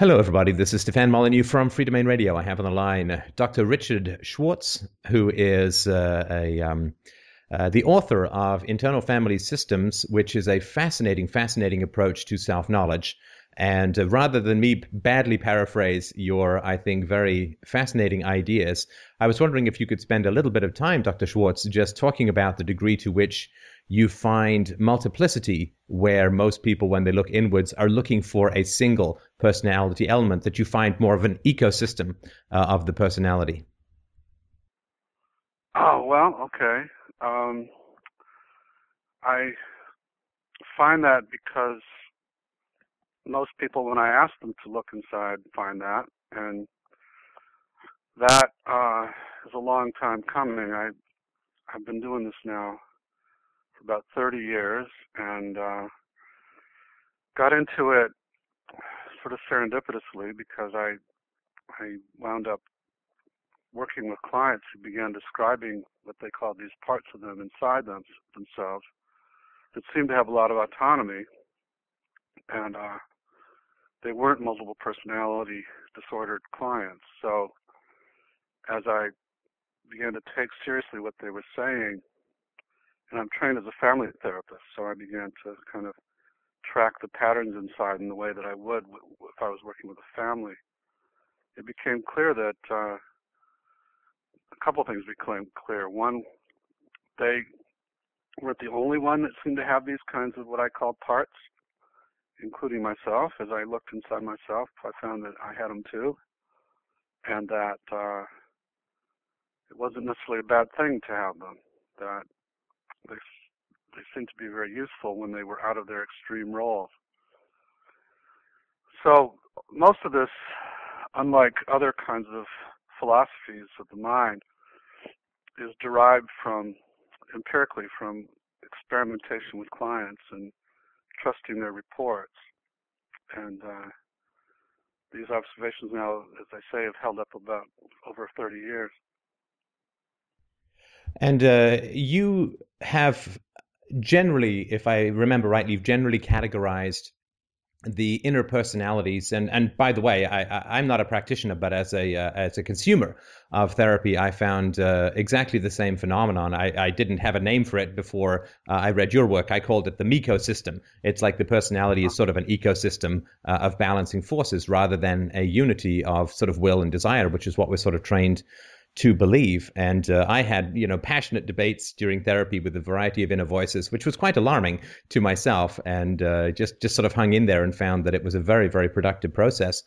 Hello, everybody. This is Stefan Molyneux from Freedomain Radio. I have on the line Dr. Richard Schwartz, who is uh, a um, uh, the author of Internal Family Systems, which is a fascinating, fascinating approach to self knowledge. And uh, rather than me badly paraphrase your, I think, very fascinating ideas, I was wondering if you could spend a little bit of time, Dr. Schwartz, just talking about the degree to which you find multiplicity where most people, when they look inwards, are looking for a single personality element, that you find more of an ecosystem uh, of the personality. Oh, well, okay. Um, I find that because most people, when I ask them to look inside, find that. And that uh, is a long time coming. I, I've been doing this now about 30 years and uh, got into it sort of serendipitously because I I wound up working with clients who began describing what they called these parts of them inside them themselves that seemed to have a lot of autonomy and uh, they weren't multiple personality disordered clients. So as I began to take seriously what they were saying, and I'm trained as a family therapist, so I began to kind of track the patterns inside in the way that I would if I was working with a family. It became clear that uh, a couple things became clear. One, they weren't the only one that seemed to have these kinds of what I call parts, including myself. As I looked inside myself, I found that I had them too, and that uh, it wasn't necessarily a bad thing to have them. That they they seemed to be very useful when they were out of their extreme roles. So most of this, unlike other kinds of philosophies of the mind, is derived from empirically from experimentation with clients and trusting their reports. And uh, these observations now, as I say, have held up about over 30 years. And uh, you have generally, if I remember rightly, you've generally categorized the inner personalities. And and by the way I, I'm not a practitioner but as a uh, as a consumer of therapy I found uh, exactly the same phenomenon. I, I didn't have a name for it before uh, I read your work. I called it the ecosystem it's like the personality is sort of an ecosystem uh, of balancing forces rather than a unity of sort of will and desire which is what we're sort of trained to believe. And uh, I had, you know, passionate debates during therapy with a variety of inner voices, which was quite alarming to myself, and uh, just just sort of hung in there and found that it was a very very productive process.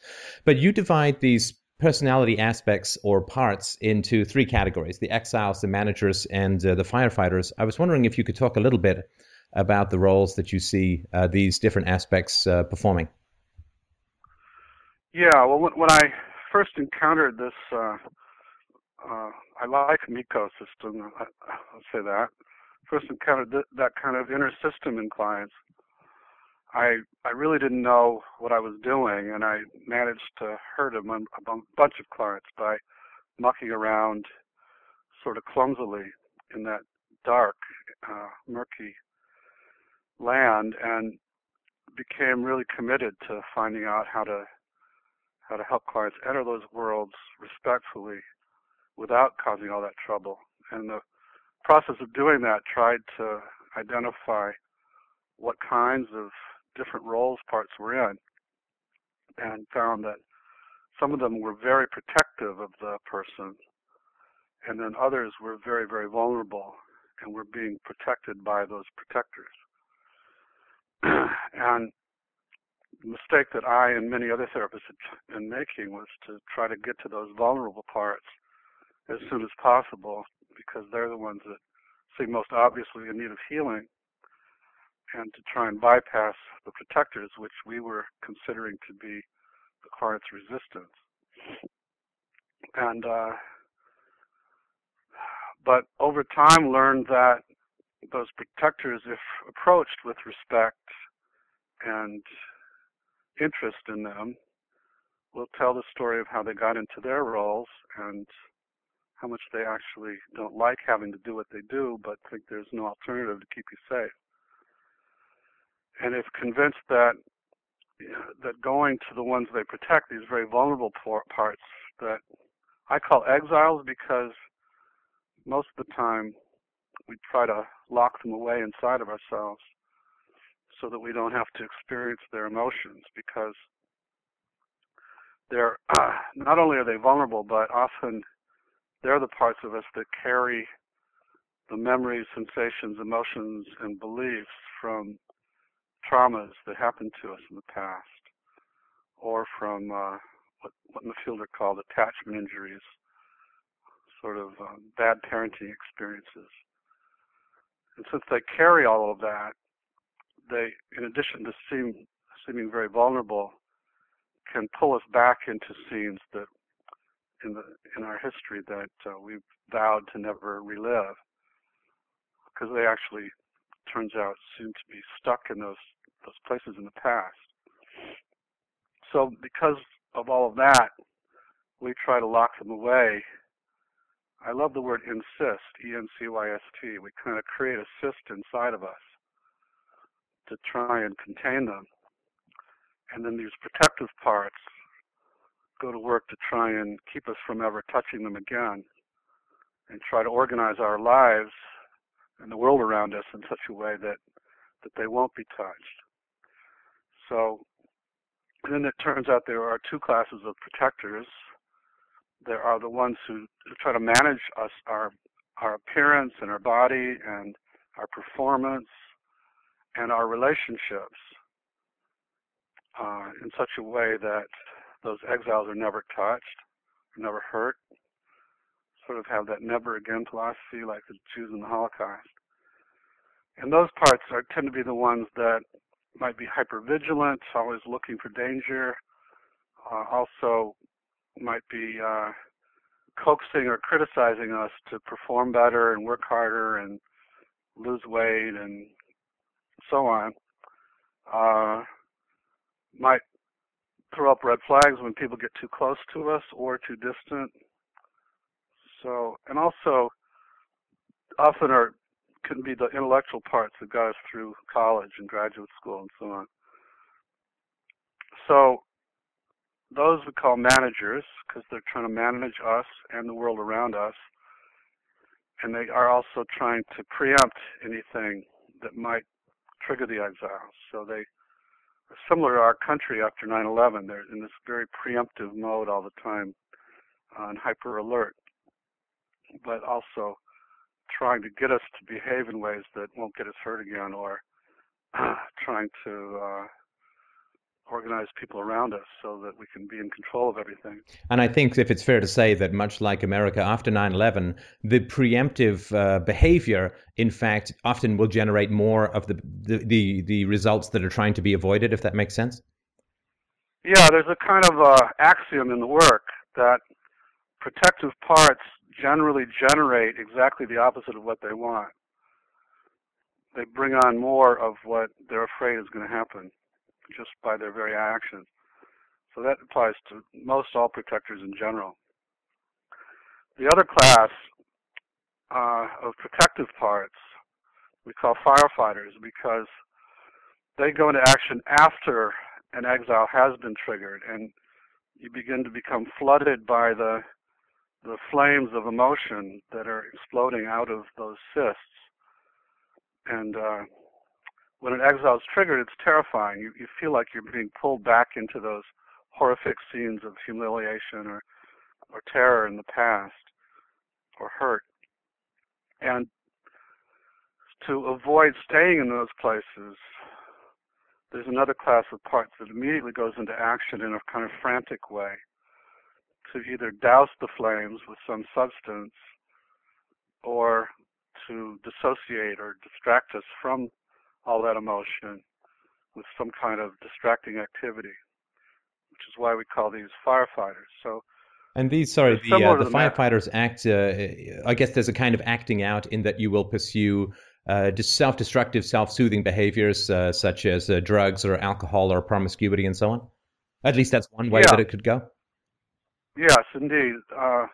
But you divide these personality aspects or parts into three categories: the exiles, the managers, and uh, the firefighters. I was wondering if you could talk a little bit about the roles that you see uh, these different aspects uh, performing. Yeah, well, when, when I first encountered this uh, I like an ecosystem. I, will say that. First encountered th- that kind of inner system in clients. I I really didn't know what I was doing, and I managed to hurt a, a bunch of clients by mucking around sort of clumsily in that dark, uh, murky land, and became really committed to finding out how to how to help clients enter those worlds respectfully without causing all that trouble. And the process of doing that tried to identify what kinds of different roles parts were in and found that some of them were very protective of the person and then others were very, very vulnerable and were being protected by those protectors. and the mistake that I and many other therapists had been making was to try to get to those vulnerable parts as soon as possible because they're the ones that seem most obviously in need of healing and to try and bypass the protectors which we were considering to be the client's resistance. And uh, but over time learned that those protectors, if approached with respect and interest in them, will tell the story of how they got into their roles and how much they actually don't like having to do what they do, but think there's no alternative to keep you safe. And if convinced that that going to the ones they protect, these very vulnerable parts that I call exiles because most of the time we try to lock them away inside of ourselves so that we don't have to experience their emotions because they're uh, not only are they vulnerable, but often they're the parts of us that carry the memories, sensations, emotions, and beliefs from traumas that happened to us in the past, or from uh, what, what in the field are called attachment injuries, sort of um, bad parenting experiences. And since they carry all of that, they, in addition to seem, seeming very vulnerable, can pull us back into scenes that in the in our history that uh, we've vowed to never relive because they actually turns out seem to be stuck in those those places in the past. So because of all of that, we try to lock them away. I love the word encyst, E-N-C-Y-S-T. We kind of create a cyst inside of us to try and contain them. And then these protective parts go to work to try and keep us from ever touching them again and try to organize our lives and the world around us in such a way that, that they won't be touched. So then it turns out there are two classes of protectors. There are the ones who, who try to manage us, our our appearance and our body and our performance and our relationships uh, in such a way that those exiles are never touched, never hurt. Sort of have that never again philosophy like the Jews in the Holocaust. And those parts are tend to be the ones that might be hypervigilant, always looking for danger. Uh, also might be uh, coaxing or criticizing us to perform better and work harder and lose weight and so on. Uh, might throw up red flags when people get too close to us or too distant. So, and also often are can be the intellectual parts that got us through college and graduate school and so on. So those we call managers because they're trying to manage us and the world around us. And they are also trying to preempt anything that might trigger the exiles. So they similar to our country after 9-11. They're in this very preemptive mode all the time on hyper alert. But also trying to get us to behave in ways that won't get us hurt again or trying to uh, organize people around us so that we can be in control of everything. And I think if it's fair to say that much like America after 9/11, the preemptive uh, behavior, in fact, often will generate more of the, the, the the results that are trying to be avoided. If that makes sense. Yeah, there's a kind of uh, axiom in the work that protective parts generally generate exactly the opposite of what they want. They bring on more of what they're afraid is going to happen just by their very actions. So that applies to most all protectors in general. The other class uh, of protective parts we call firefighters because they go into action after an exile has been triggered and you begin to become flooded by the the flames of emotion that are exploding out of those cysts. And uh, when an exile is triggered, it's terrifying. You, you feel like you're being pulled back into those horrific scenes of humiliation or, or terror in the past or hurt. And to avoid staying in those places, there's another class of parts that immediately goes into action in a kind of frantic way to either douse the flames with some substance or to dissociate or distract us from all that emotion with some kind of distracting activity, which is why we call these firefighters. So, and these, sorry, the, uh, the, firefighters act. Uh, I guess there's a kind of acting out in that you will pursue uh, self-destructive, self-soothing behaviors uh, such as uh, drugs or alcohol or promiscuity and so on. At least that's one way yeah. that it could go. Yes, indeed. Uh,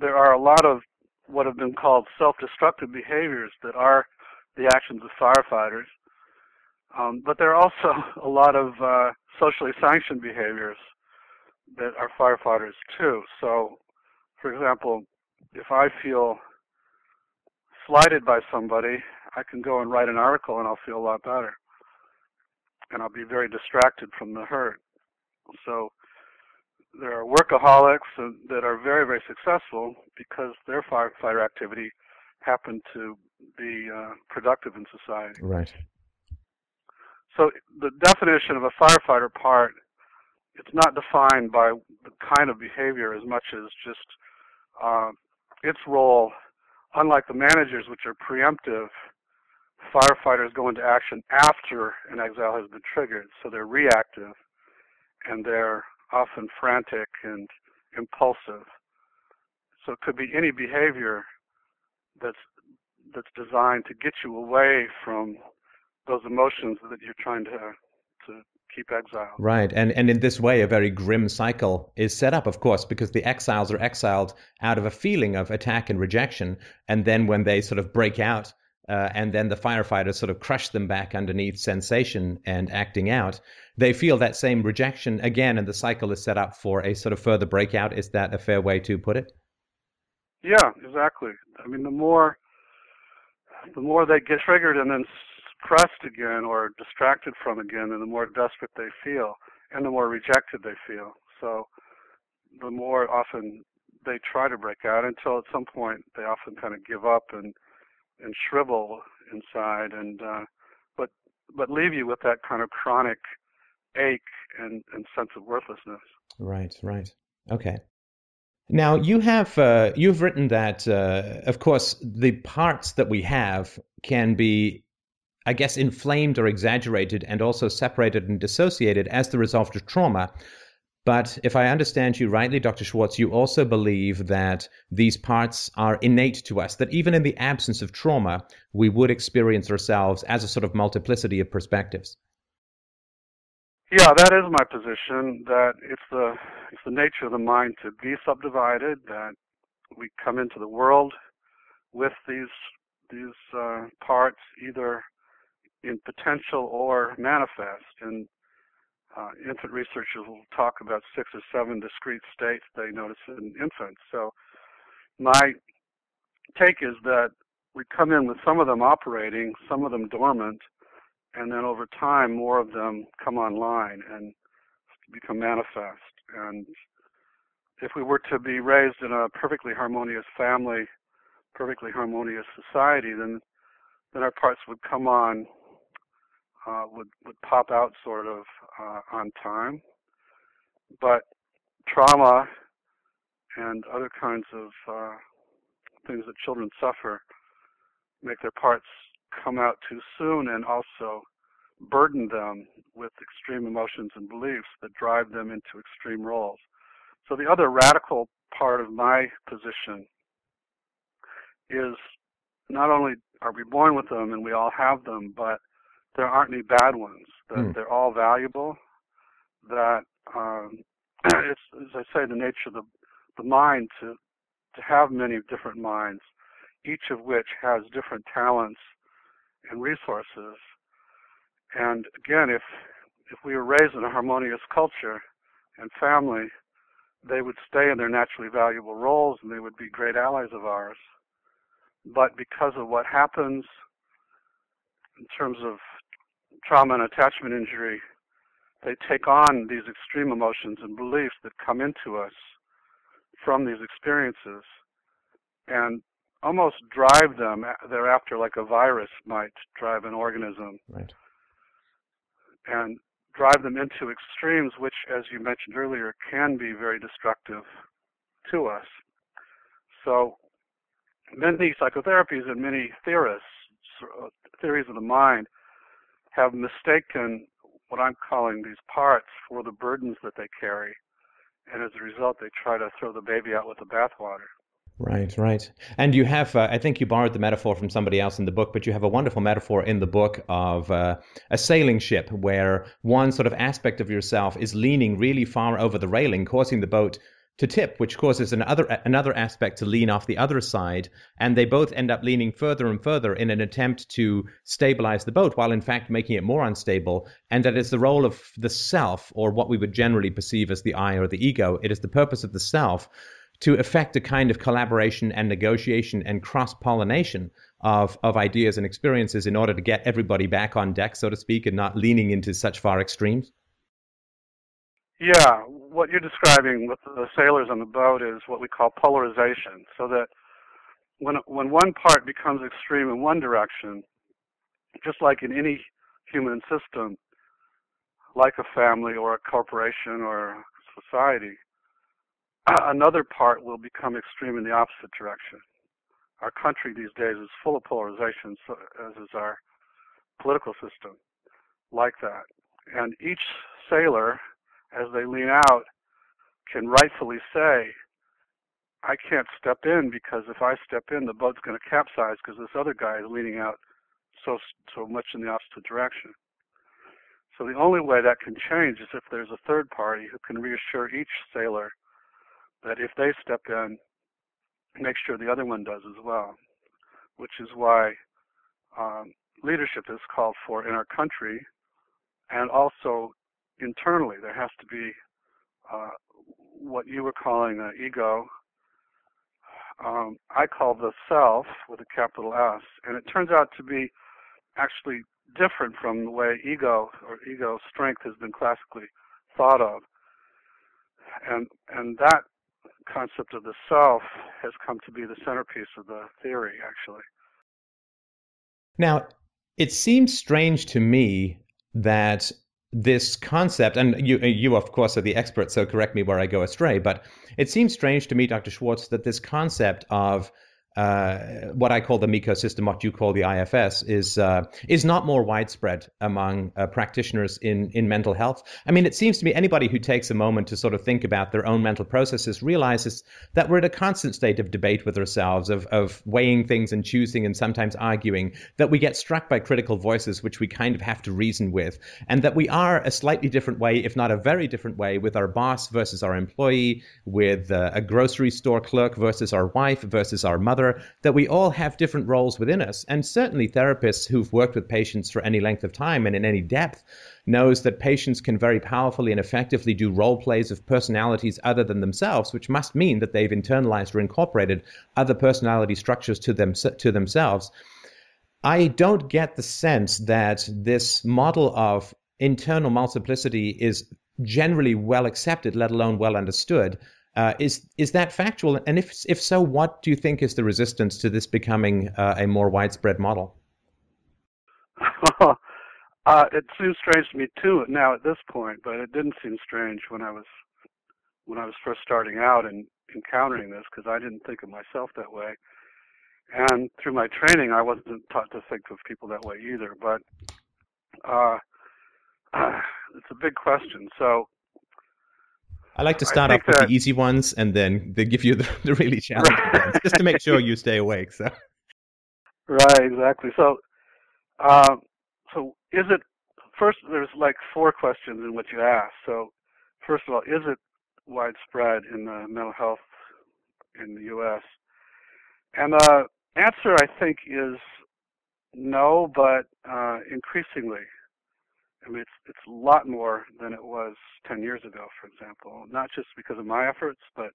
there are a lot of what have been called self-destructive behaviors that are the actions of firefighters. Um, but there are also a lot of uh, socially sanctioned behaviors that are firefighters too. So, for example, if I feel slighted by somebody, I can go and write an article and I'll feel a lot better. And I'll be very distracted from the hurt. So there are workaholics that are very, very successful because their firefighter activity happened to be uh, productive in society. Right. So the definition of a firefighter part, it's not defined by the kind of behavior as much as just uh, its role. Unlike the managers, which are preemptive, firefighters go into action after an exile has been triggered, so they're reactive and they're often frantic and impulsive. So it could be any behavior that's that's designed to get you away from those emotions that you're trying to to keep exiled. Right, and and in this way, a very grim cycle is set up, of course, because the exiles are exiled out of a feeling of attack and rejection, and then when they sort of break out. Uh, and then the firefighters sort of crush them back underneath sensation and acting out. They feel that same rejection again, and the cycle is set up for a sort of further breakout. Is that a fair way to put it? Yeah, exactly. I mean, the more the more they get triggered and then suppressed again or distracted from again, and the more desperate they feel, and the more rejected they feel. So, the more often they try to break out until at some point they often kind of give up and and shrivel inside, and uh, but but leave you with that kind of chronic ache and, and sense of worthlessness. Right, right. Okay. Now you have uh, you've written that, uh, of course, the parts that we have can be, I guess, inflamed or exaggerated, and also separated and dissociated as the result of trauma. But if I understand you rightly, Dr. Schwartz, you also believe that these parts are innate to us, that even in the absence of trauma, we would experience ourselves as a sort of multiplicity of perspectives. Yeah, that is my position. That it's the it's the nature of the mind to be subdivided. That we come into the world with these these uh, parts either in potential or manifest. And uh, infant researchers will talk about six or seven discrete states they notice in infants. So my take is that we come in with some of them operating, some of them dormant, and then over time more of them come online and become manifest. And if we were to be raised in a perfectly harmonious family perfectly harmonious society then then our parts would come on uh, would would pop out sort of uh, on time. But trauma and other kinds of uh, things that children suffer make their parts come out too soon and also burden them with extreme emotions and beliefs that drive them into extreme roles. So the other radical part of my position is not only are we born with them and we all have them, but there aren't any bad ones. That mm. they're all valuable. That um, it's, as I say, the nature of the the mind to to have many different minds, each of which has different talents and resources. And again, if if we were raised in a harmonious culture and family, they would stay in their naturally valuable roles and they would be great allies of ours. But because of what happens in terms of trauma and attachment injury, they take on these extreme emotions and beliefs that come into us from these experiences. And almost drive them thereafter like a virus might drive an organism. Right. And drive them into extremes, which, as you mentioned earlier, can be very destructive to us. So, many psychotherapies and many theorists, theories of the mind, have mistaken what I'm calling these parts for the burdens that they carry. And as a result, they try to throw the baby out with the bathwater. Right, right. And you have, uh, I think you borrowed the metaphor from somebody else in the book, but you have a wonderful metaphor in the book of uh, a sailing ship where one sort of aspect of yourself is leaning really far over the railing, causing the boat to tip, which causes another another aspect to lean off the other side, and they both end up leaning further and further in an attempt to stabilize the boat, while in fact making it more unstable. And that is the role of the self, or what we would generally perceive as the I or the ego. It is the purpose of the self to effect a kind of collaboration and negotiation and cross pollination of of ideas and experiences in order to get everybody back on deck, so to speak, and not leaning into such far extremes. Yeah, what you're describing with the sailors on the boat is what we call polarization. So that when when one part becomes extreme in one direction, just like in any human system, like a family or a corporation or society, another part will become extreme in the opposite direction. Our country these days is full of polarization, so, as is our political system, like that. And each sailor as they lean out can rightfully say, I can't step in because if I step in, the boat's going to capsize because this other guy is leaning out so so much in the opposite direction. So the only way that can change is if there's a third party who can reassure each sailor that if they step in, make sure the other one does as well. Which is why um, leadership is called for in our country, and also internally. There has to be uh, what you were calling an ego. Um, I call the self with a capital S, and it turns out to be actually different from the way ego or ego strength has been classically thought of. And and that concept of the self has come to be the centerpiece of the theory, actually. Now, it seems strange to me that this concept, and you, you of course are the expert, so correct me where I go astray, but it seems strange to me, Dr. Schwartz, that this concept of uh, what I call the MECO system, what you call the IFS, is uh, is not more widespread among uh, practitioners in in mental health. I mean, it seems to me anybody who takes a moment to sort of think about their own mental processes realizes that we're in a constant state of debate with ourselves, of of weighing things and choosing and sometimes arguing. That we get struck by critical voices, which we kind of have to reason with, and that we are a slightly different way, if not a very different way, with our boss versus our employee, with uh, a grocery store clerk versus our wife versus our mother that we all have different roles within us. And certainly therapists who've worked with patients for any length of time and in any depth knows that patients can very powerfully and effectively do role plays of personalities other than themselves, which must mean that they've internalized or incorporated other personality structures to them to themselves. I don't get the sense that this model of internal multiplicity is generally well accepted, let alone well understood. Uh, is is that factual? And if if so, what do you think is the resistance to this becoming uh, a more widespread model? uh, it seems strange to me too now at this point, but it didn't seem strange when I was when I was first starting out and encountering this because I didn't think of myself that way. And through my training, I wasn't taught to think of people that way either. But uh, it's a big question. So I like to start off with that, the easy ones and then they give you the, the really challenging right. ones, just to make sure you stay awake. So. Right, exactly. So, um, so is it first? There's like four questions in what you asked. So, first of all, is it widespread in the mental health in the U.S.? And the answer, I think, is no, but uh, increasingly. I mean, it's it's a lot more than it was 10 years ago, for example. Not just because of my efforts, but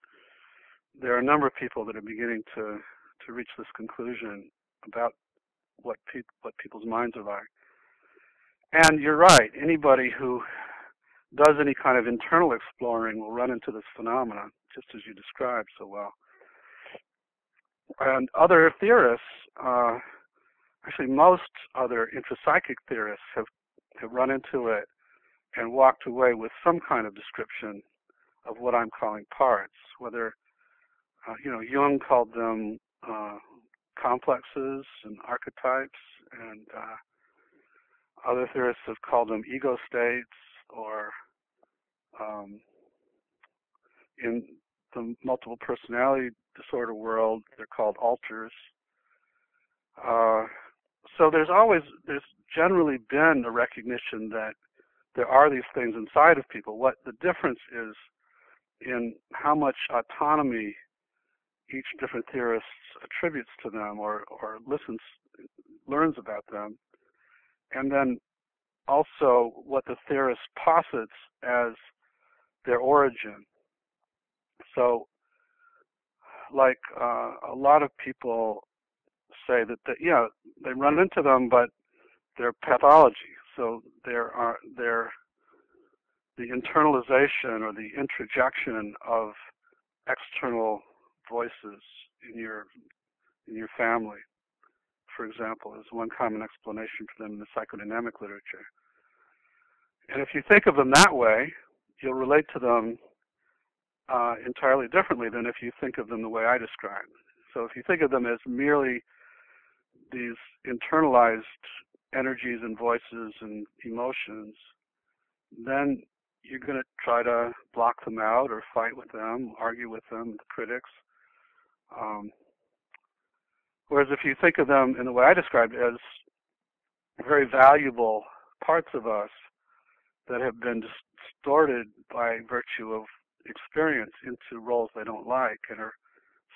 there are a number of people that are beginning to to reach this conclusion about what pe- what people's minds are like. And you're right. Anybody who does any kind of internal exploring will run into this phenomenon, just as you described so well. And other theorists, uh, actually most other intrapsychic theorists, have have run into it and walked away with some kind of description of what I'm calling parts, whether, uh, you know, Jung called them uh, complexes and archetypes, and uh, other theorists have called them ego states, or um, in the multiple personality disorder world, they're called alters. Uh, so there's always there's generally been a recognition that there are these things inside of people. What the difference is in how much autonomy each different theorist attributes to them or, or listens, learns about them, and then also what the theorist posits as their origin. So, like uh, a lot of people say that, that yeah, they run into them, but they're pathology. So there are they're the internalization or the introjection of external voices in your in your family, for example, is one common explanation for them in the psychodynamic literature. And if you think of them that way, you'll relate to them uh, entirely differently than if you think of them the way I described. So if you think of them as merely these internalized energies and voices and emotions, then you're going to try to block them out or fight with them, argue with them, the critics. Um, whereas if you think of them in the way I described as very valuable parts of us that have been distorted by virtue of experience into roles they don't like and are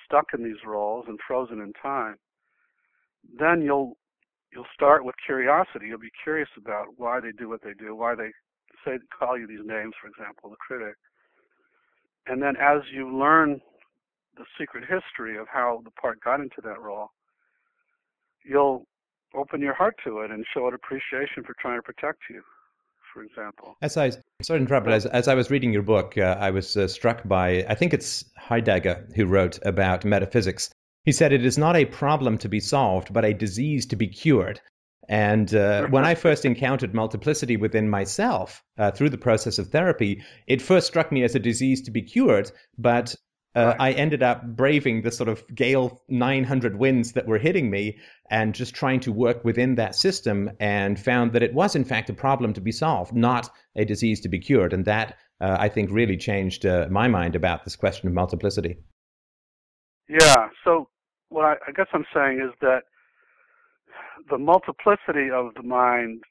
stuck in these roles and frozen in time, then you'll you'll start with curiosity. You'll be curious about why they do what they do, why they say call you these names, for example, the critic. And then as you learn the secret history of how the part got into that role, you'll open your heart to it and show it appreciation for trying to protect you, for example. As I sorry to interrupt, but as, as I was reading your book, uh, I was uh, struck by I think it's Heidegger who wrote about metaphysics. He said it is not a problem to be solved, but a disease to be cured. And uh, when I first encountered multiplicity within myself uh, through the process of therapy, it first struck me as a disease to be cured, but uh, right. I ended up braving the sort of gale 900 winds that were hitting me and just trying to work within that system and found that it was, in fact, a problem to be solved, not a disease to be cured. And that, uh, I think, really changed uh, my mind about this question of multiplicity. Yeah. So, what I, I guess I'm saying is that the multiplicity of the mind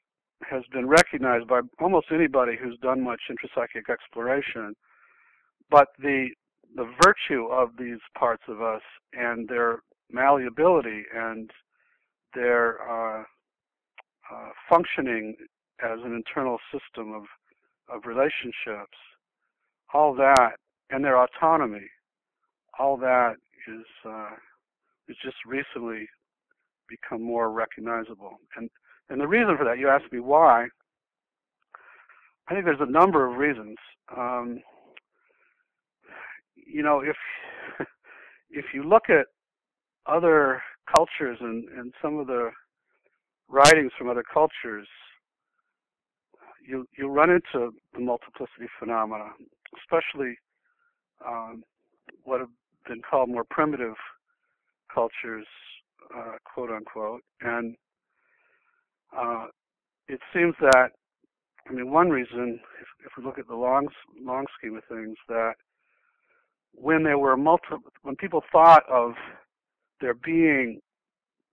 has been recognized by almost anybody who's done much intrapsychic exploration. But the the virtue of these parts of us and their malleability and their uh, uh, functioning as an internal system of of relationships, all that, and their autonomy, all that is uh, is just recently become more recognizable. And and the reason for that, you asked me why. I think there's a number of reasons. Um, you know, if if you look at other cultures and, and some of the writings from other cultures, you you run into the multiplicity phenomena, especially um, what have been called more primitive cultures uh, quote unquote. And uh, it seems that, I mean, one reason, if, if we look at the long long scheme of things, that when there were multiple, when people thought of there being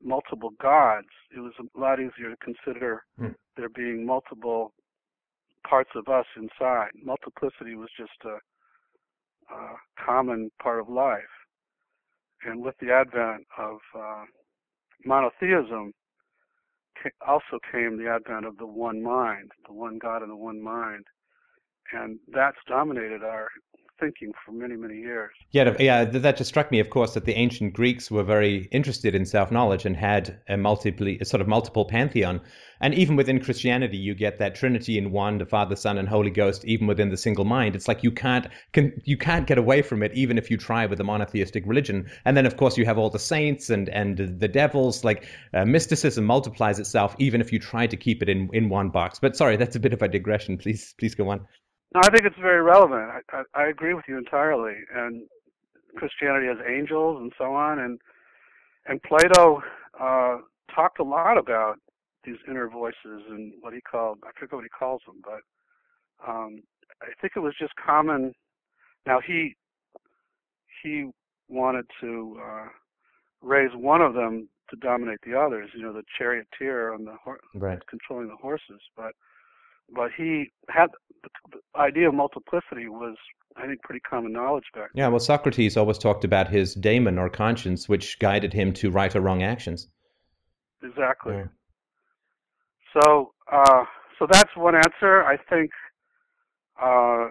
multiple gods, it was a lot easier to consider hmm. there being multiple parts of us inside. Multiplicity was just a, a common part of life. And with the advent of uh, monotheism also came the advent of the one mind, the one God and the one mind. And that's dominated our thinking for many, many years. Yeah, yeah, that just struck me, of course, that the ancient Greeks were very interested in self-knowledge and had a multiple, a sort of multiple pantheon. And even within Christianity, you get that Trinity in one, the Father, Son, and Holy Ghost, even within the single mind. It's like you can't can, you can't get away from it, even if you try with a monotheistic religion. And then, of course, you have all the saints and and the devils. Like uh, mysticism multiplies itself, even if you try to keep it in in one box. But sorry, that's a bit of a digression. Please, please go on. No, I think it's very relevant. I, I, I agree with you entirely. And Christianity has angels and so on, and and Plato uh, talked a lot about these inner voices and what he called I forget what he calls them, but um, I think it was just common. Now he he wanted to uh, raise one of them to dominate the others. You know, the charioteer on the horse, right. controlling the horses, but but he had the idea of multiplicity was I think pretty common knowledge back then. Yeah, well, Socrates always talked about his daemon or conscience, which guided him to right or wrong actions. Exactly. Yeah. So, uh, so that's one answer. I think uh,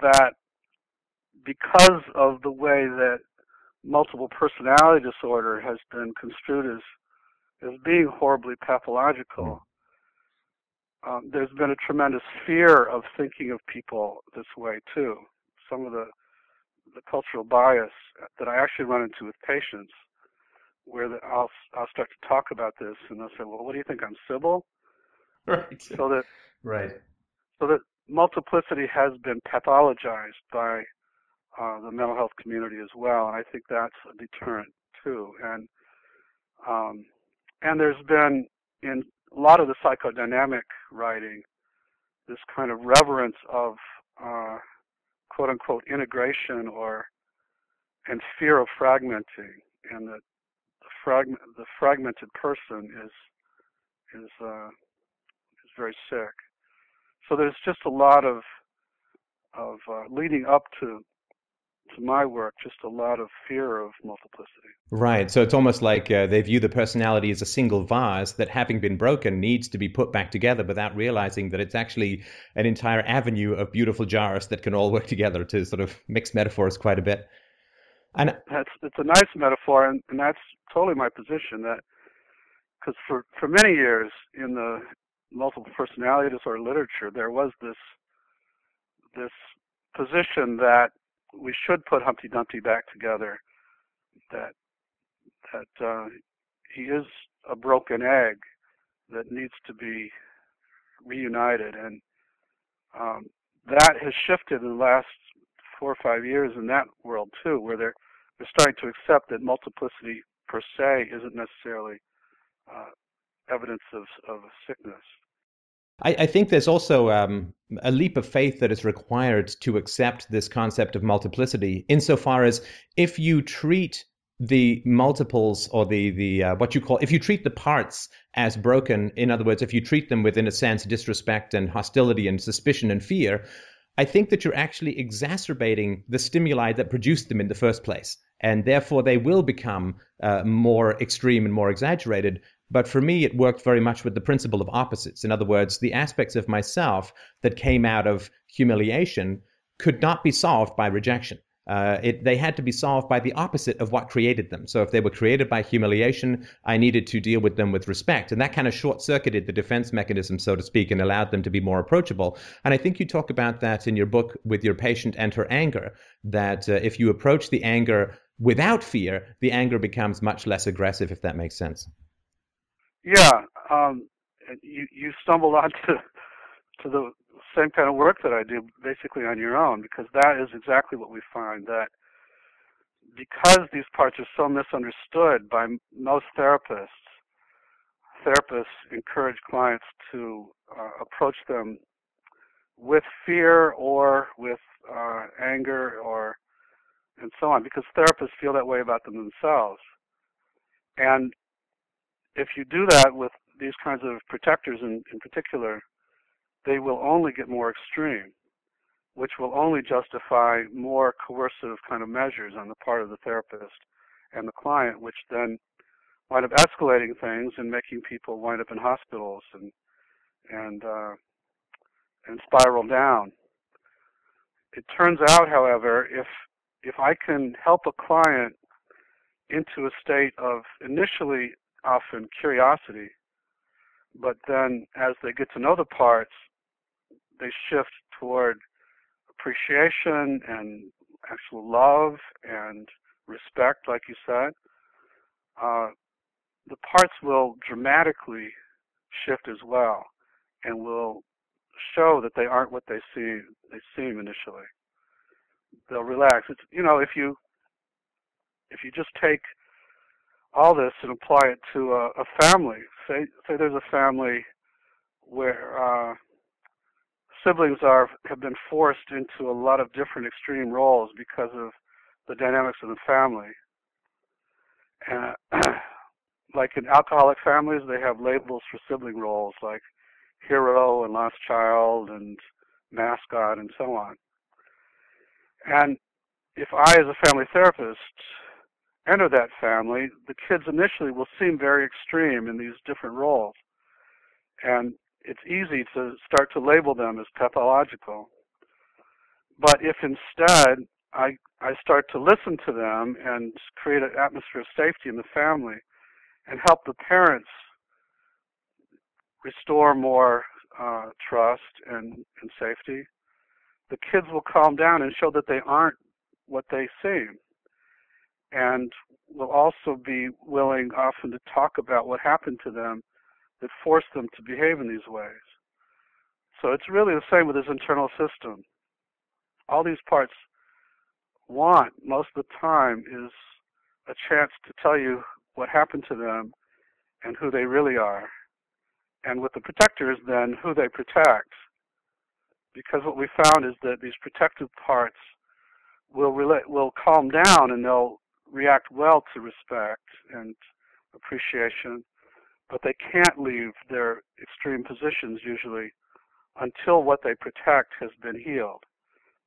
that because of the way that multiple personality disorder has been construed as as being horribly pathological, mm. Um, there's been a tremendous fear of thinking of people this way too. Some of the the cultural bias that I actually run into with patients, where the, I'll I'll start to talk about this, and they'll say, "Well, what do you think? I'm Sybil?" Right. So that right. So that multiplicity has been pathologized by uh, the mental health community as well, and I think that's a deterrent too. And um, and there's been in a lot of the psychodynamic writing this kind of reverence of uh, quote unquote integration or and fear of fragmenting, and that the fragment the fragmented person is is uh, is very sick. So there's just a lot of of uh, leading up to to my work, just a lot of fear of multiplicity. Right. So it's almost like uh, they view the personality as a single vase that, having been broken, needs to be put back together without realizing that it's actually an entire avenue of beautiful jars that can all work together to sort of mix metaphors quite a bit. And that's it's a nice metaphor, and, and that's totally my position. That because for for many years in the multiple personality disorder literature, there was this this position that we should put Humpty Dumpty back together. That that uh, he is a broken egg that needs to be reunited, and um, that has shifted in the last four or five years in that world too, where they're they're starting to accept that multiplicity per se isn't necessarily uh, evidence of of sickness. I, I think there's also um, a leap of faith that is required to accept this concept of multiplicity, insofar as if you treat the multiples or the the uh, what you call if you treat the parts as broken in other words if you treat them with in a sense disrespect and hostility and suspicion and fear i think that you're actually exacerbating the stimuli that produced them in the first place. And therefore they will become uh, more extreme and more exaggerated but for me, it worked very much with the principle of opposites. In other words, the aspects of myself that came out of humiliation could not be solved by rejection. Uh, it, they had to be solved by the opposite of what created them. So if they were created by humiliation, I needed to deal with them with respect. And that kind of short circuited the defense mechanism, so to speak, and allowed them to be more approachable. And I think you talk about that in your book with your patient and her anger, that uh, if you approach the anger without fear, the anger becomes much less aggressive, if that makes sense. Yeah, um, you you stumbled onto to the same kind of work that I do, basically on your own, because that is exactly what we find that because these parts are so misunderstood by most therapists, therapists encourage clients to uh, approach them with fear or with uh, anger or and so on, because therapists feel that way about them themselves. And if you do that with these kinds of protectors in, in particular, they will only get more extreme, which will only justify more coercive kind of measures on the part of the therapist and the client, which then wind up escalating things and making people wind up in hospitals and and uh, and spiral down. It turns out, however, if if I can help a client into a state of initially often curiosity, but then as they get to know the parts, they shift toward appreciation and actual love and respect, like you said. Uh, the parts will dramatically shift as well, and will show that they aren't what they see they seem initially. They'll relax. It's you know if you if you just take all this and apply it to a, a family. Say, say there's a family where uh, siblings are have been forced into a lot of different extreme roles because of the dynamics of the family. And like in alcoholic families, they have labels for sibling roles like hero and lost child and mascot and so on. And if I, as a family therapist, enter that family, the kids initially will seem very extreme in these different roles. And it's easy to start to label them as pathological. But if instead I, I start to listen to them and create an atmosphere of safety in the family and help the parents restore more uh, trust and, and safety, the kids will calm down and show that they aren't what they seem. And will also be willing often to talk about what happened to them that forced them to behave in these ways. So it's really the same with his internal system. All these parts want most of the time is a chance to tell you what happened to them and who they really are. And with the protectors, then who they protect. Because what we found is that these protective parts will relate, will calm down and they'll react well to respect and appreciation, but they can't leave their extreme positions usually until what they protect has been healed,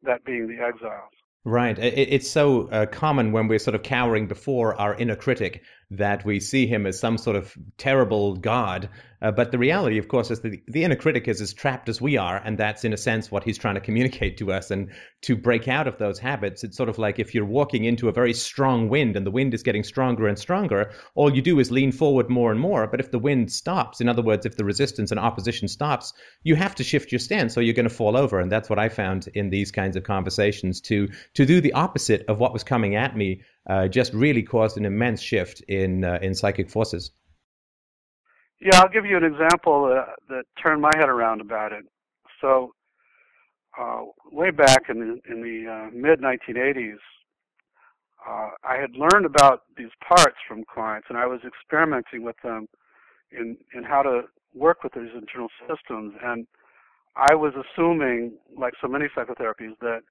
that being the exiles. Right. It's so uh, common when we're sort of cowering before our inner critic that we see him as some sort of terrible god. Uh, but the reality, of course, is that the, inner critic is as trapped as we are, and that's in a sense what he's trying to communicate to us. And to break out of those habits, it's sort of like if you're walking into a very strong wind and the wind is getting stronger and stronger, all you do is lean forward more and more. But if the wind stops, in other words, if the resistance and opposition stops, you have to shift your stance, or you're going to fall over. And that's what I found in these kinds of conversations to to do the opposite of what was coming at me uh, just really caused an immense shift in uh, in psychic forces. Yeah, I'll give you an example uh, that turned my head around about it. So, uh, way back in the, in the uh, mid 1980s, uh, I had learned about these parts from clients, and I was experimenting with them in in how to work with these internal systems. And I was assuming, like so many psychotherapies, that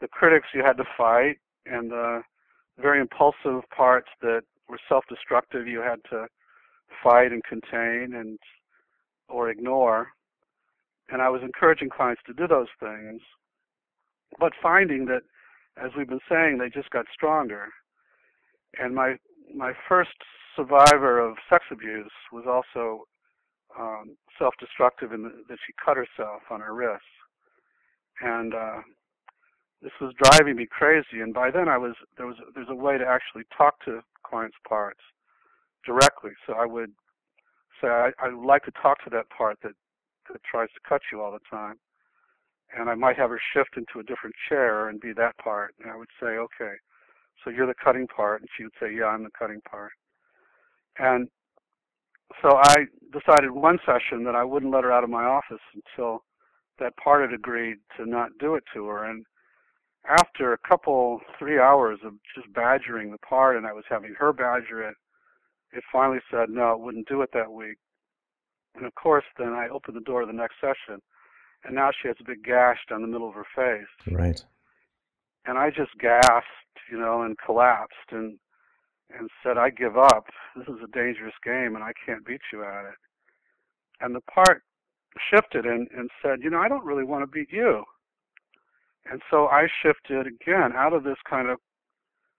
the critics you had to fight and the very impulsive parts that were self-destructive you had to fight and contain and or ignore. And I was encouraging clients to do those things, but finding that, as we've been saying, they just got stronger. And my my first survivor of sex abuse was also um, self-destructive in the, that she cut herself on her wrists. And uh, this was driving me crazy. And by then, I was there was there's a way to actually talk to clients' parts directly. So I would say I, I would like to talk to that part that that tries to cut you all the time, and I might have her shift into a different chair and be that part. And I would say, okay, so you're the cutting part, and she would say, yeah, I'm the cutting part. And so I decided one session that I wouldn't let her out of my office until that part had agreed to not do it to her. And after a couple, three hours of just badgering the part, and I was having her badger it, it finally said no, it wouldn't do it that week. And of course, then I opened the door to the next session, and now she has a big gash down the middle of her face. Right. And I just gasped, you know, and collapsed, and and said, "I give up. This is a dangerous game, and I can't beat you at it." And the part shifted and and said, "You know, I don't really want to beat you." And so I shifted again out of this kind of,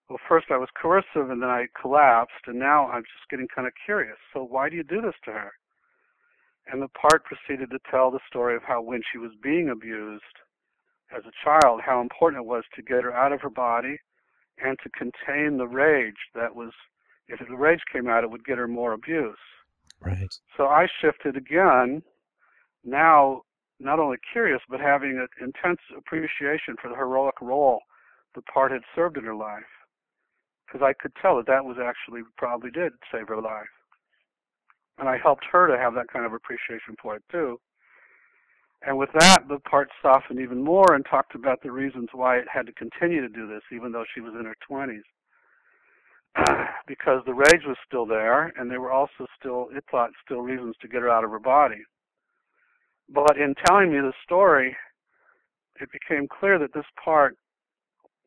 well, first I was coercive and then I collapsed, and now I'm just getting kind of curious. So why do you do this to her? And the part proceeded to tell the story of how when she was being abused as a child, how important it was to get her out of her body and to contain the rage that was, if the rage came out, it would get her more abuse. Right. So I shifted again. Now not only curious, but having an intense appreciation for the heroic role the part had served in her life. Because I could tell that that was actually probably did save her life. And I helped her to have that kind of appreciation for it too. And with that, the part softened even more and talked about the reasons why it had to continue to do this, even though she was in her 20s. because the rage was still there, and there were also still, it thought, still reasons to get her out of her body. But in telling me the story, it became clear that this part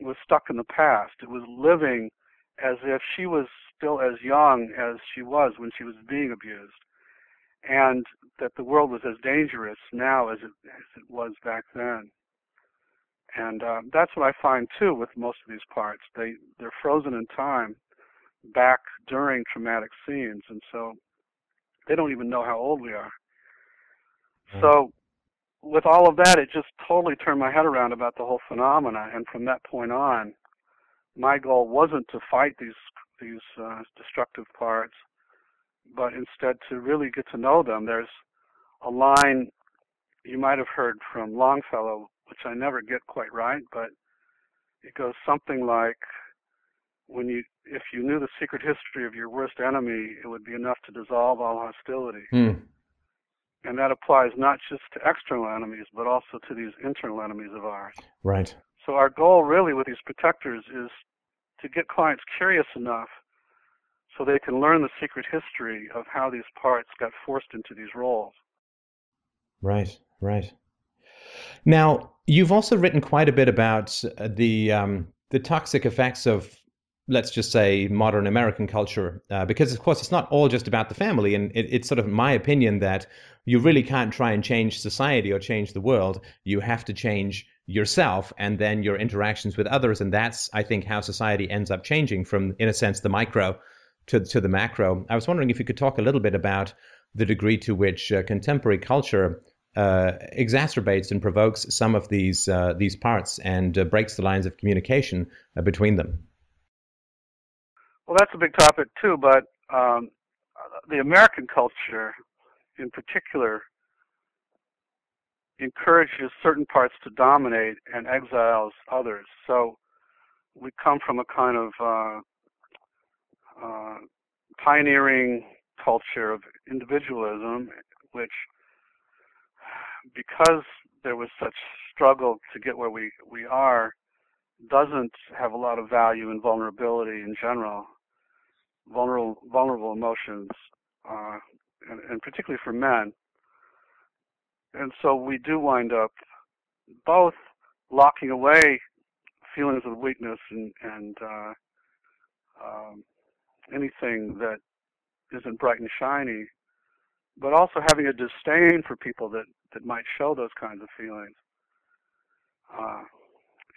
was stuck in the past. It was living as if she was still as young as she was when she was being abused. and that the world was as dangerous now as it, as it was back then. And uh, that's what I find too with most of these parts. They they're frozen in time, back during traumatic scenes, and so they don't even know how old we are. Mm. So with all of that, it just totally turned my head around about the whole phenomena. And from that point on, my goal wasn't to fight these these uh, destructive parts, but instead to really get to know them. There's a line you might have heard from Longfellow, which I never get quite right, but it goes something like, "When you, if you knew the secret history of your worst enemy, it would be enough to dissolve all hostility." Hmm. And that applies not just to external enemies, but also to these internal enemies of ours. Right. So our goal really with these protectors is to get clients curious enough so they can learn the secret history of how these parts got forced into these roles. Right, right. Now, you've also written quite a bit about uh, the um, the toxic effects of, let's just say, modern American culture, uh, because of course it's not all just about the family, and it, it's sort of my opinion that you really can't try and change society or change the world. You have to change yourself and then your interactions with others, and that's I think how society ends up changing from, in a sense, the micro to to the macro. I was wondering if you could talk a little bit about the degree to which uh, contemporary culture uh, exacerbates and provokes some of these uh, these parts and uh, breaks the lines of communication uh, between them. Well, that's a big topic too, but um, the American culture, in particular, encourages certain parts to dominate and exiles others. So we come from a kind of uh, uh, pioneering culture of individualism, which because there was such struggle to get where we, we are, doesn't have a lot of value in vulnerability in general, vulnerable, vulnerable emotions, uh, and, and particularly for men. And so we do wind up both locking away feelings of weakness and, and uh, um, anything that isn't bright and shiny, but also having a disdain for people that, that might show those kinds of feelings. Uh,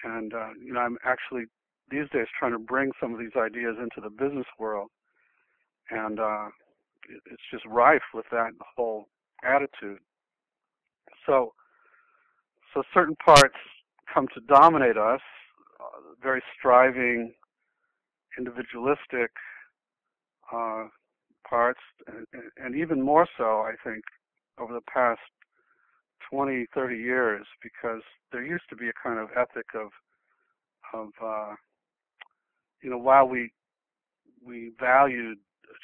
and, uh, you know, I'm actually these days trying to bring some of these ideas into the business world. And uh, it's just rife with that whole attitude. So, so certain parts come to dominate us, uh, very striving, individualistic uh, parts, and, and even more so, I think, over the past 20, 30 years, because there used to be a kind of ethic of, of uh, you know, while we we valued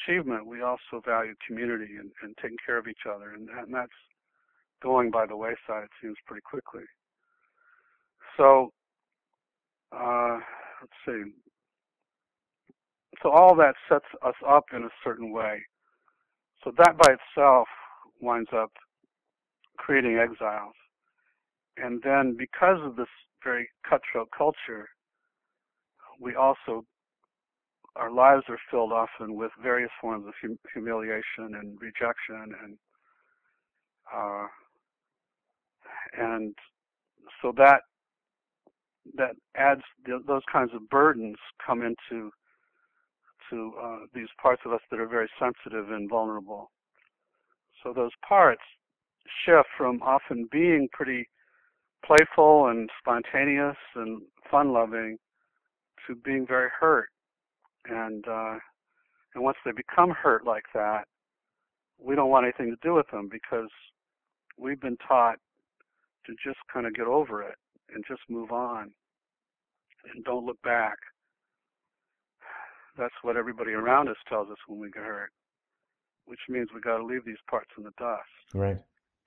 achievement, we also valued community and, and taking care of each other, and, and that's going by the wayside. It seems pretty quickly. So, uh, let's see so all that sets us up in a certain way. So that by itself winds up creating exiles. And then because of this very cutthroat culture, we also, our lives are filled often with various forms of hum- humiliation and rejection and, uh, and so that, that adds, those kinds of burdens come into to uh, these parts of us that are very sensitive and vulnerable. So those parts shift from often being pretty playful and spontaneous and fun-loving to being very hurt. And uh, and once they become hurt like that, we don't want anything to do with them because we've been taught to just kind of get over it and just move on and don't look back that's what everybody around us tells us when we get hurt, which means we got to leave these parts in the dust. Right.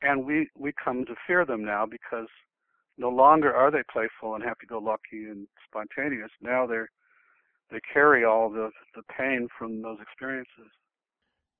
And we we come to fear them now because no longer are they playful and happy-go-lucky and spontaneous. Now they're they carry all the the pain from those experiences.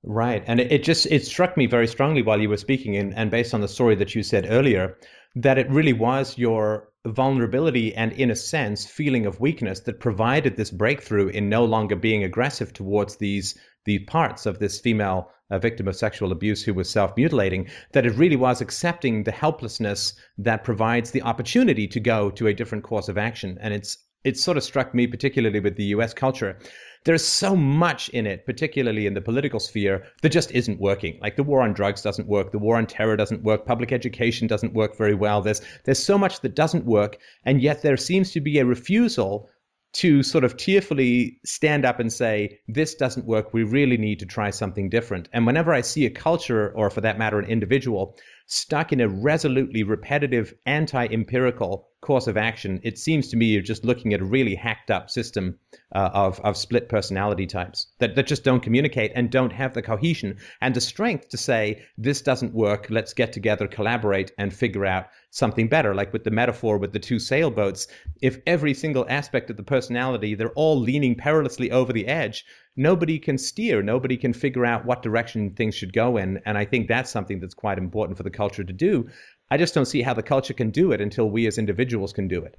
Right, and it, it just it struck me very strongly while you were speaking, and, and based on the story that you said earlier, that it really was your vulnerability and, in a sense, feeling of weakness that provided this breakthrough in no longer being aggressive towards these the parts of this female a victim of sexual abuse who was self mutilating, that it really was accepting the helplessness that provides the opportunity to go to a different course of action. And it's it sort of struck me, particularly with the US culture. There's so much in it, particularly in the political sphere, that just isn't working. Like the war on drugs doesn't work, the war on terror doesn't work, public education doesn't work very well. There's there's so much that doesn't work, and yet there seems to be a refusal to sort of tearfully stand up and say, this doesn't work, we really need to try something different. And whenever I see a culture, or for that matter, an individual, stuck in a resolutely repetitive, anti empirical course of action, it seems to me you're just looking at a really hacked up system uh, of, of split personality types that, that just don't communicate and don't have the cohesion and the strength to say, this doesn't work, let's get together, collaborate, and figure out something better. Like with the metaphor with the two sailboats, if every single aspect of the personality, they're all leaning perilously over the edge, nobody can steer, nobody can figure out what direction things should go in. And I think that's something that's quite important for the culture to do. I just don't see how the culture can do it until we as individuals can do it.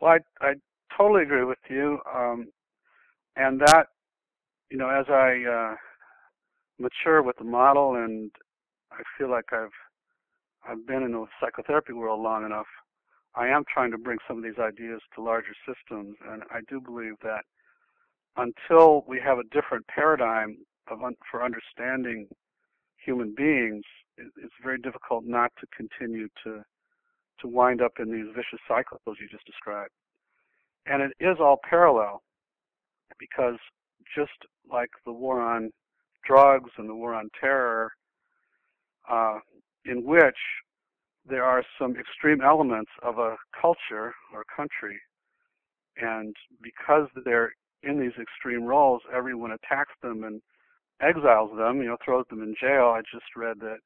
Well, I, I totally agree with you. Um, and that, you know, as I uh, mature with the model and I feel like I've I've been in the psychotherapy world long enough, I am trying to bring some of these ideas to larger systems. And I do believe that until we have a different paradigm of un- for understanding human beings, it's very difficult not to continue to to wind up in these vicious cycles you just described. And it is all parallel because just like the war on drugs and the war on terror, uh, in which there are some extreme elements of a culture or country, and because they're in these extreme roles, everyone attacks them and exiles them, you know, throws them in jail. I just read that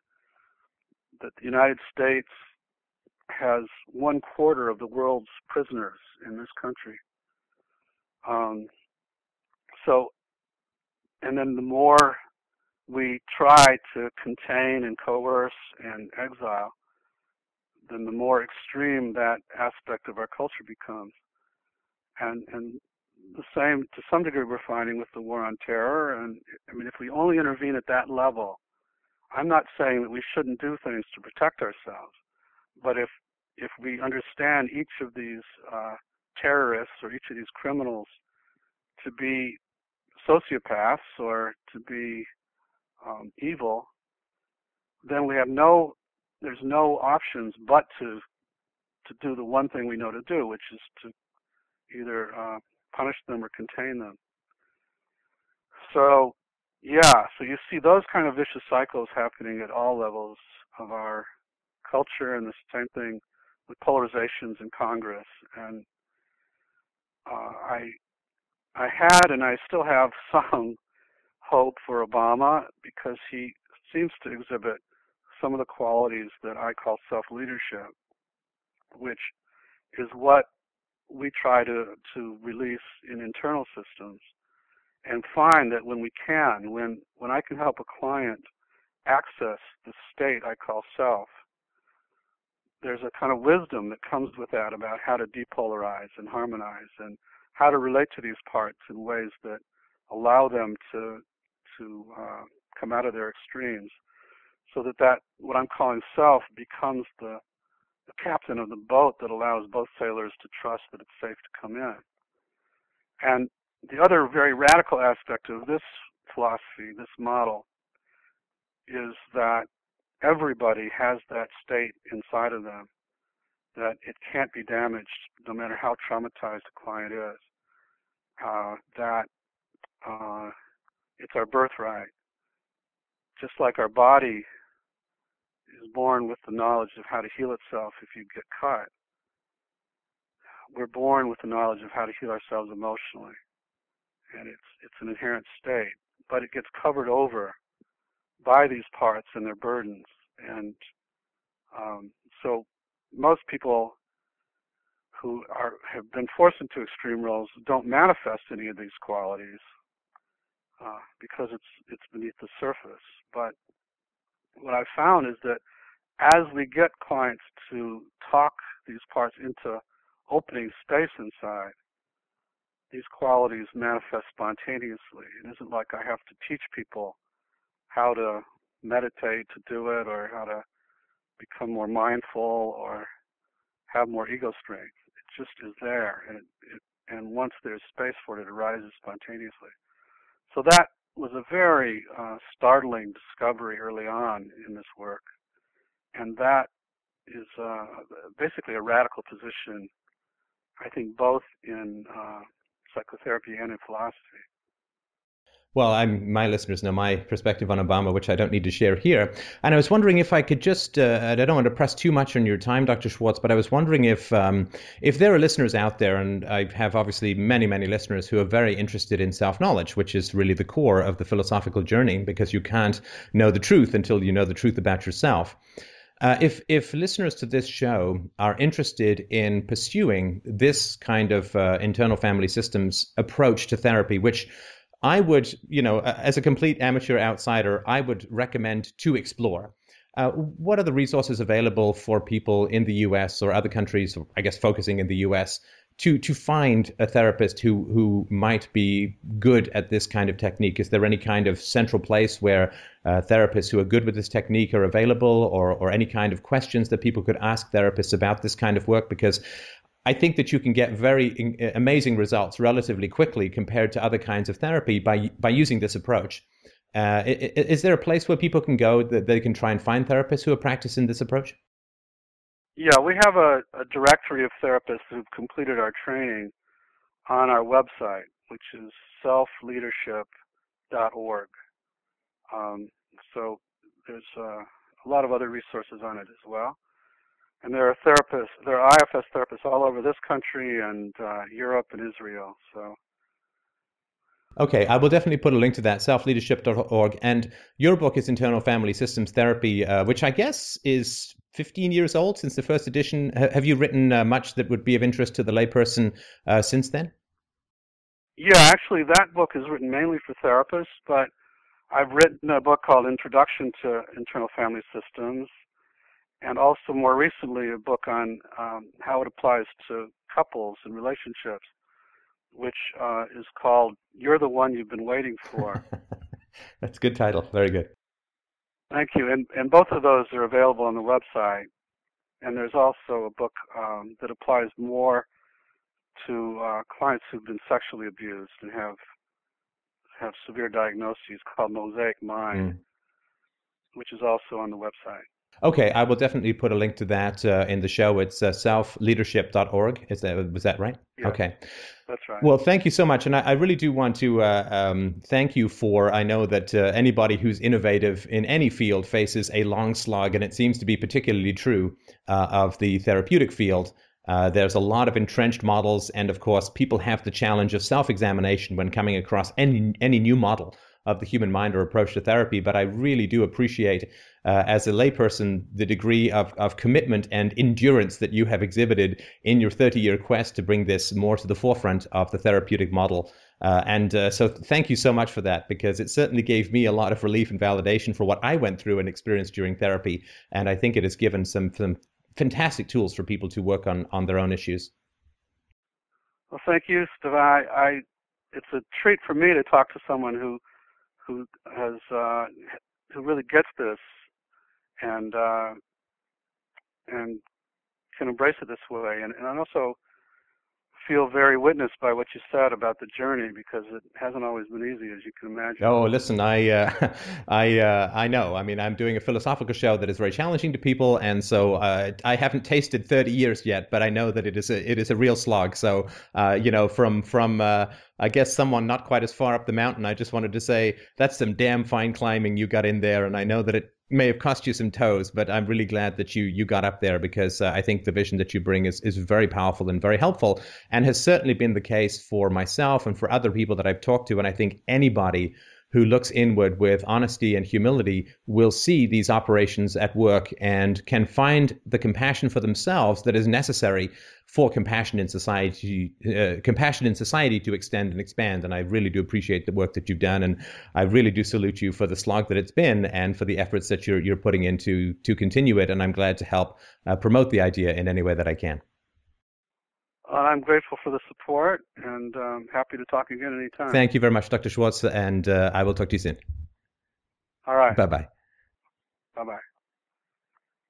that the United States has one quarter of the world's prisoners in this country. Um, so, and then the more we try to contain and coerce and exile, then the more extreme that aspect of our culture becomes. And and the same to some degree we're finding with the war on terror. And I mean, if we only intervene at that level, I'm not saying that we shouldn't do things to protect ourselves, but if if we understand each of these uh, terrorists or each of these criminals to be sociopaths or to be um, evil, then we have no there's no options but to to do the one thing we know to do, which is to either uh, punish them or contain them. So, yeah, so you see those kind of vicious cycles happening at all levels of our culture, and the same thing with polarizations in Congress. And uh, I, I had and I still have some hope for Obama because he seems to exhibit some of the qualities that I call self-leadership, which is what we try to, to release in internal systems and find that when we can, when, when I can help a client access the state I call self, there's a kind of wisdom that comes with that about how to depolarize and harmonize and how to relate to these parts in ways that allow them to to uh, come out of their extremes, so that that what I'm calling self becomes the the captain of the boat that allows both sailors to trust that it's safe to come in. And the other very radical aspect of this philosophy, this model, is that everybody has that state inside of them, that it can't be damaged no matter how traumatized the client is, uh, that uh, it's our birthright. Just like our body is born with the knowledge of how to heal itself if you get cut. We're born with the knowledge of how to heal ourselves emotionally. And it's it's an inherent state. But it gets covered over by these parts and their burdens. And um, so most people who are have been forced into extreme roles don't manifest any of these qualities uh, because it's it's beneath the surface. But what I've found is that as we get clients to talk these parts into opening space inside, these qualities manifest spontaneously. It isn't like I have to teach people how to meditate to do it or how to become more mindful or have more ego strength. It just is there, and it, and once there's space for it, it arises spontaneously. So that was a very uh, startling discovery early on in this work, and that is uh, basically a radical position, I think, both in uh, psychotherapy and in philosophy. Well, I'm, my listeners know my perspective on Obama, which I don't need to share here. And I was wondering if I could just, uh, I don't want to press too much on your time, Dr. Schwartz, but I was wondering if, um, if there are listeners out there, and I have obviously many, many listeners who are very interested in self knowledge, which is really the core of the philosophical journey, because you can't know the truth until you know the truth about yourself. Uh, if if listeners to this show are interested in pursuing this kind of uh, internal family systems approach to therapy, which I would, you know, as a complete amateur outsider, I would recommend to explore. Uh, what are the resources available for people in the U.S. or other countries? I guess focusing in the U.S. to to find a therapist who who might be good at this kind of technique. Is there any kind of central place where uh, therapists who are good with this technique are available, or or any kind of questions that people could ask therapists about this kind of work? Because I think that you can get very uh, amazing results relatively quickly compared to other kinds of therapy by by using this approach. Uh, is there a place where people can go that they can try and find therapists who are practicing this approach? Yeah, we have a, a directory of therapists who've completed our training on our website, which is selfleadership.org. Um, so there's uh, a lot of other resources on it as well and there are therapists, there are IFS therapists all over this country and uh, Europe and Israel. So. Okay, I will definitely put a link to that, selfleadership.org. And your book is Internal Family Systems Therapy, uh, which I guess is 15 years old since the first edition. H- have you written uh, much that would be of interest to the layperson uh, since then? Yeah, actually, that book is written mainly for therapists, but I've written a book called Introduction to Internal Family Systems, and also more recently a book on um, how it applies to couples and relationships, which uh, is called "You're the One You've Been Waiting For." That's a good title. Very good. Thank you. And and both of those are available on the website. And there's also a book um, that applies more to uh, clients who've been sexually abused and have have severe diagnoses called Mosaic Mind, mm. which is also on the website. Okay, I will definitely put a link to that uh, in the show. It's uh, selfleadership.org. Is that was that right? Yeah, okay, that's right. Well, thank you so much, and I, I really do want to uh, um, thank you for. I know that uh, anybody who's innovative in any field faces a long slog, and it seems to be particularly true uh, of the therapeutic field. Uh, there's a lot of entrenched models, and of course, people have the challenge of self-examination when coming across any any new model of the human mind or approach to therapy. But I really do appreciate uh, as a layperson the degree of, of commitment and endurance that you have exhibited in your 30 year quest to bring this more to the forefront of the therapeutic model. Uh, and uh, so, thank you so much for that because it certainly gave me a lot of relief and validation for what I went through and experienced during therapy. And I think it has given some, some fantastic tools for people to work on, on their own issues. Well, thank you, Steve. I, I, it's a treat for me to talk to someone who, who has, uh, who really gets this and uh, and can embrace it this way. And, and also feel very witnessed by what you said about the journey because it hasn't always been easy, as you can imagine. Oh, listen, I, uh, I, uh, I know. I mean, I'm doing a philosophical show that is very challenging to people, and so uh, I haven't tasted 30 years yet, but I know that it is a, it is a real slog. So, uh, you know, from from uh, I guess someone not quite as far up the mountain, I just wanted to say that's some damn fine climbing you got in there, and I know that it may have cost you some toes, but I'm really glad that you you got up there because uh, I think the vision that you bring is is very powerful and very helpful, and has certainly been the case for myself and for other people that I've talked to, and I think anybody who looks inward with honesty and humility will see these operations at work and can find the compassion for themselves that is necessary for compassion in society, uh, compassion in society to extend and expand. And I really do appreciate the work that you've done, and I really do salute you for the slog that it's been and for the efforts that you're you're putting into to continue it. And I'm glad to help uh, promote the idea in any way that I can. I'm grateful for the support and um, happy to talk again anytime. Thank you very much, Dr. Schwartz, and uh, I will talk to you soon. All right. Bye bye. Bye bye.